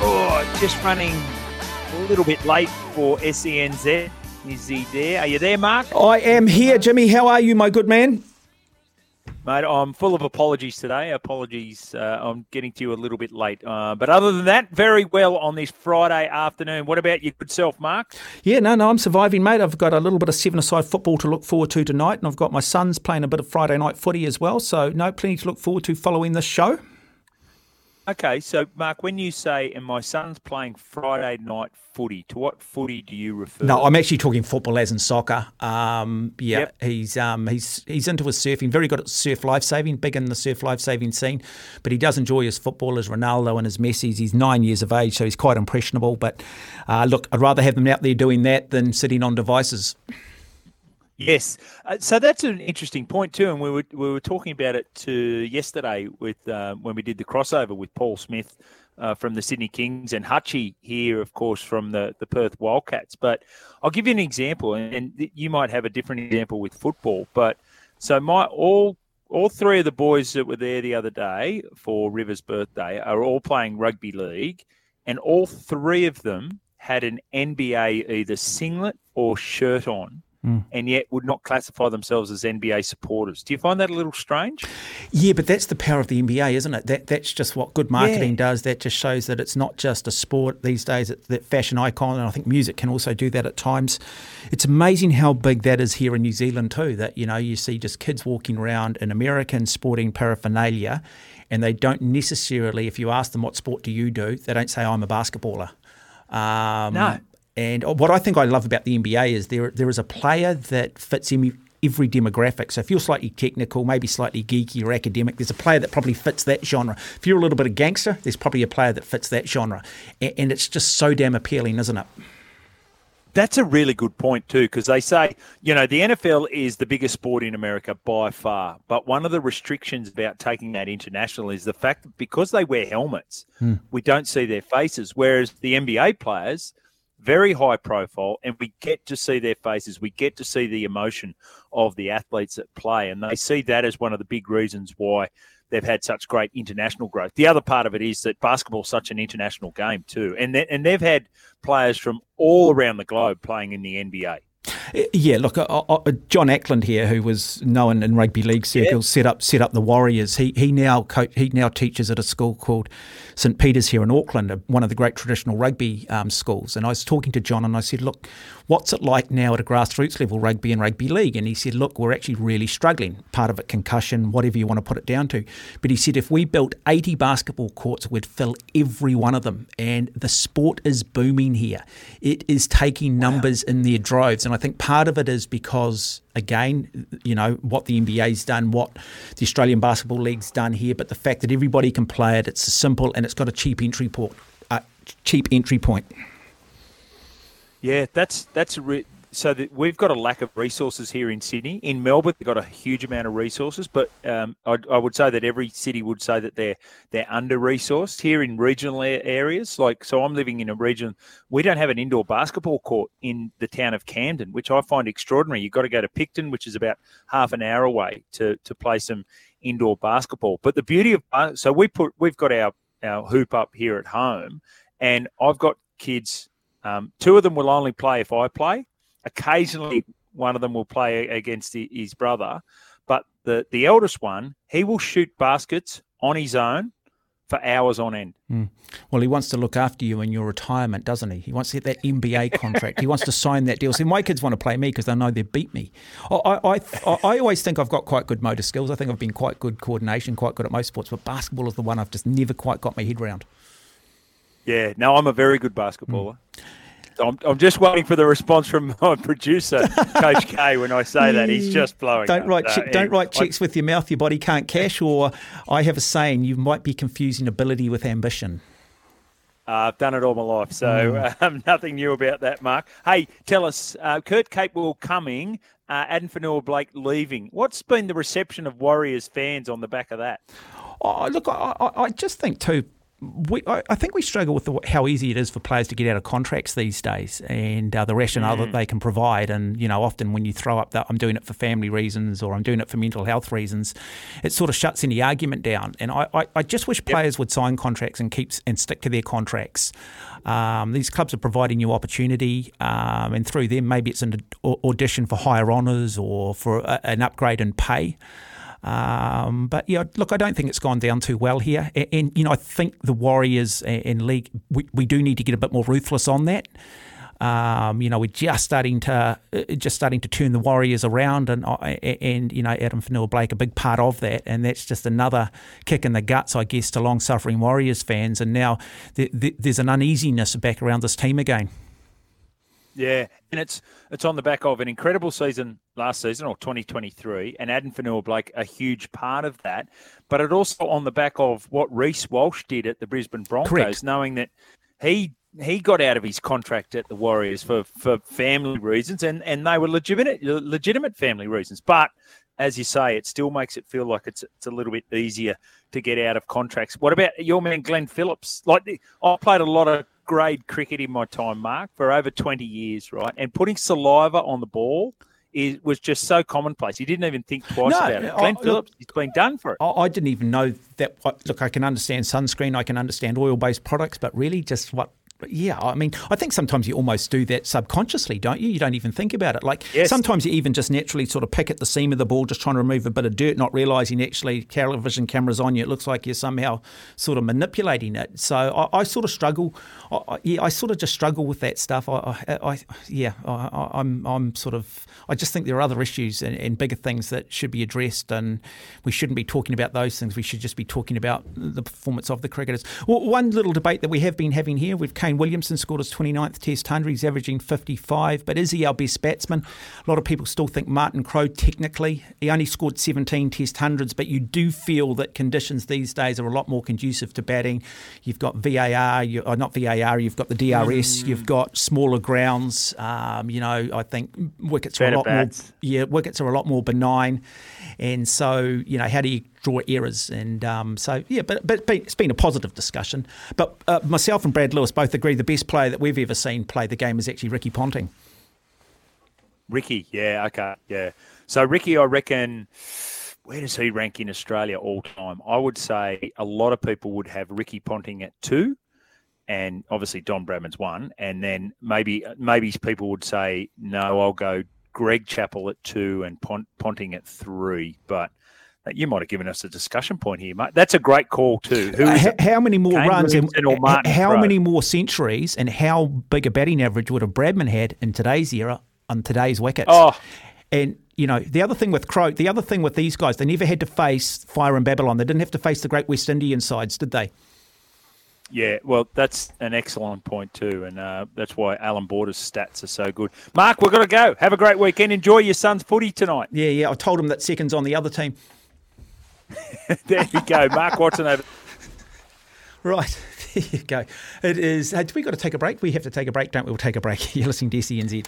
Oh, just running a little bit late for SENZ. Is he there? Are you there, Mark? I am here, Jimmy. How are you, my good man? Mate, I'm full of apologies today. Apologies, uh, I'm getting to you a little bit late. Uh, but other than that, very well on this Friday afternoon. What about your good self, Mark? Yeah, no, no, I'm surviving, mate. I've got a little bit of seven-a-side football to look forward to tonight, and I've got my sons playing a bit of Friday night footy as well. So, no, plenty to look forward to following this show. Okay, so Mark, when you say, and my son's playing Friday night footy, to what footy do you refer? No, I'm actually talking football as in soccer. Um, yeah, yep. he's um, he's he's into his surfing, very good at surf lifesaving, big in the surf lifesaving scene. But he does enjoy his football, as Ronaldo and his Messi's. He's nine years of age, so he's quite impressionable. But uh, look, I'd rather have them out there doing that than sitting on devices. Yes, uh, so that's an interesting point too, and we were we were talking about it to yesterday with uh, when we did the crossover with Paul Smith uh, from the Sydney Kings and Hutchie here, of course, from the the Perth Wildcats. But I'll give you an example, and you might have a different example with football. But so my all all three of the boys that were there the other day for River's birthday are all playing rugby league, and all three of them had an NBA either singlet or shirt on mm. and yet would not classify themselves as NBA supporters. Do you find that a little strange? Yeah, but that's the power of the NBA, isn't it? That that's just what good marketing yeah. does. That just shows that it's not just a sport these days. It's that fashion icon, and I think music can also do that at times. It's amazing how big that is here in New Zealand too. That you know you see just kids walking around in American sporting paraphernalia, and they don't necessarily, if you ask them what sport do you do, they don't say I'm a basketballer. Um, no. And what I think I love about the NBA is there there is a player that fits in every demographic. So if you're slightly technical, maybe slightly geeky or academic, there's a player that probably fits that genre. If you're a little bit of gangster, there's probably a player that fits that genre. And it's just so damn appealing, isn't it? That's a really good point too, because they say, you know, the NFL is the biggest sport in America by far. But one of the restrictions about taking that international is the fact that because they wear helmets, hmm. we don't see their faces. Whereas the NBA players, very high profile, and we get to see their faces. We get to see the emotion of the athletes that play, and they see that as one of the big reasons why they've had such great international growth. The other part of it is that basketball is such an international game too, and they, and they've had players from all around the globe playing in the NBA. Yeah, look, uh, uh, John Ackland here, who was known in rugby league circles, yeah. set up set up the Warriors. He he now co- he now teaches at a school called St Peter's here in Auckland, one of the great traditional rugby um, schools. And I was talking to John, and I said, "Look, what's it like now at a grassroots level, rugby and rugby league?" And he said, "Look, we're actually really struggling. Part of it concussion, whatever you want to put it down to. But he said if we built 80 basketball courts, we'd fill every one of them. And the sport is booming here. It is taking numbers wow. in their droves, and I think." part of it is because, again, you know, what the NBA's done, what the Australian Basketball League's done here, but the fact that everybody can play it, it's simple and it's got a cheap entry point. Uh, cheap entry point. Yeah, that's that's a re- so we've got a lack of resources here in Sydney. In Melbourne, they've got a huge amount of resources, but um, I, I, would say that every city would say that they're they're under resourced. Here in regional areas, like so, I'm living in a region we don't have an indoor basketball court in the town of Camden, which I find extraordinary. You've got to go to Picton, which is about half an hour away to to play some indoor basketball. But the beauty of uh, so we put we've got our our hoop up here at home, and I've got kids. Um, two of them will only play if I play Occasionally, one of them will play against his brother, but the the eldest one he will shoot baskets on his own for hours on end. Mm. Well, he wants to look after you in your retirement, doesn't he? He wants to get that NBA contract. he wants to sign that deal. See, my kids want to play me because they know they beat me. I, I, I, I, always think I've got quite good motor skills. I think I've been quite good coordination, quite good at most sports, but basketball is the one I've just never quite got my head around. Yeah, no, I'm a very good basketballer. Mm. I'm, I'm just waiting for the response from my producer, Coach K, when I say that. He's just blowing. Don't up. write che- don't write checks I, with your mouth. Your body can't cash. Or I have a saying: you might be confusing ability with ambition. Uh, I've done it all my life, so mm. um, nothing new about that, Mark. Hey, tell us, uh, Kurt Capewell coming, uh, Addin Fonua-Blake leaving. What's been the reception of Warriors fans on the back of that? Oh, look, I, I just think too we, I think we struggle with the, how easy it is for players to get out of contracts these days, and uh, the rationale mm. that they can provide. And you know, often when you throw up that I'm doing it for family reasons or I'm doing it for mental health reasons, it sort of shuts any argument down. And I, I, I just wish players yep. would sign contracts and keep and stick to their contracts. Um, these clubs are providing you opportunity, um, and through them, maybe it's an audition for higher honours or for a, an upgrade in pay. Um, but yeah, look, I don't think it's gone down too well here. And, you know, I think the Warriors and league we, we do need to get a bit more ruthless on that. Um, you know, we're just starting to uh, just starting to turn the Warriors around, and uh, and you know, Addin Fonua-Blake a big part of that, and that's just another kick in the guts, I guess, to long-suffering Warriors fans. And now there's an uneasiness back around this team again. Yeah, and it's it's on the back of an incredible season last season or 2023, and Addin Fonua-Blake a huge part of that. But it also on the back of what Reece Walsh did at the Brisbane Broncos, Correct. knowing that he he got out of his contract at the Warriors for, for family reasons, and, and they were legitimate legitimate family reasons. But as you say, it still makes it feel like it's it's a little bit easier to get out of contracts. What about your man Glenn Phillips? Like I played a lot of grade cricket in my time, Mark, for over twenty years, right? And putting saliva on the ball is, was just so commonplace. He didn't even think twice no, about it. Glenn I, Phillips, he's been done for it. I, didn't even know that. Look, I can understand sunscreen, I can understand oil-based products, but really, just what yeah, I mean, I think sometimes you almost do that subconsciously, don't you? You don't even think about it. Like yes. sometimes you even just naturally sort of pick at the seam of the ball, just trying to remove a bit of dirt, not realizing actually television cameras on you. It looks like you're somehow sort of manipulating it. So I, I sort of struggle. I, yeah, I sort of just struggle with that stuff. I, I yeah, I, I'm, I'm sort of. I just think there are other issues and, and bigger things that should be addressed, and we shouldn't be talking about those things. We should just be talking about the performance of the cricketers. Well, one little debate that we have been having here, we've Kane Williamson scored his 29th Test 100. He's averaging 55, but is he our best batsman? A lot of people still think Martin Crowe, technically, he only scored 17 Test 100s, but you do feel that conditions these days are a lot more conducive to batting. You've got VAR, you, or uh, not VAR, you've got the DRS, mm. you've got smaller grounds. Um, you know, I think wickets Better are a lot bats. more. Yeah, wickets are a lot more benign, and so you know, how do you draw errors. And um, so, yeah, but, but it's been a positive discussion. But uh, myself and Brad Lewis both agree the best player that we've ever seen play the game is actually Ricky Ponting. Ricky, yeah, okay, yeah. So Ricky, I reckon, where does he rank in Australia all time? I would say a lot of people would have Ricky Ponting at two, and obviously Don Bradman's one, and then maybe maybe people would say no, I'll go Greg Chappell at two and Pont- Ponting at three, but you might have given us a discussion point here, mate. That's a great call too. Uh, how many more Kane runs and how many more centuries and how big a batting average would have Bradman had in today's era on today's wickets? Oh. And you know the other thing with Crowe, the other thing with these guys, they never had to face Fire in Babylon. They didn't have to face the great West Indian sides, did they? Yeah, well, that's an excellent point too, and uh, that's why Allan Border's stats are so good. Mark, we've got to go. Have a great weekend. Enjoy your son's footy tonight. Yeah, yeah. I told him that second's on the other team. there you go, Mark Watson over. Right, there you go. It is. Uh, do we got to take a break? We have to take a break, don't we? We'll take a break. You're listening to SENZ.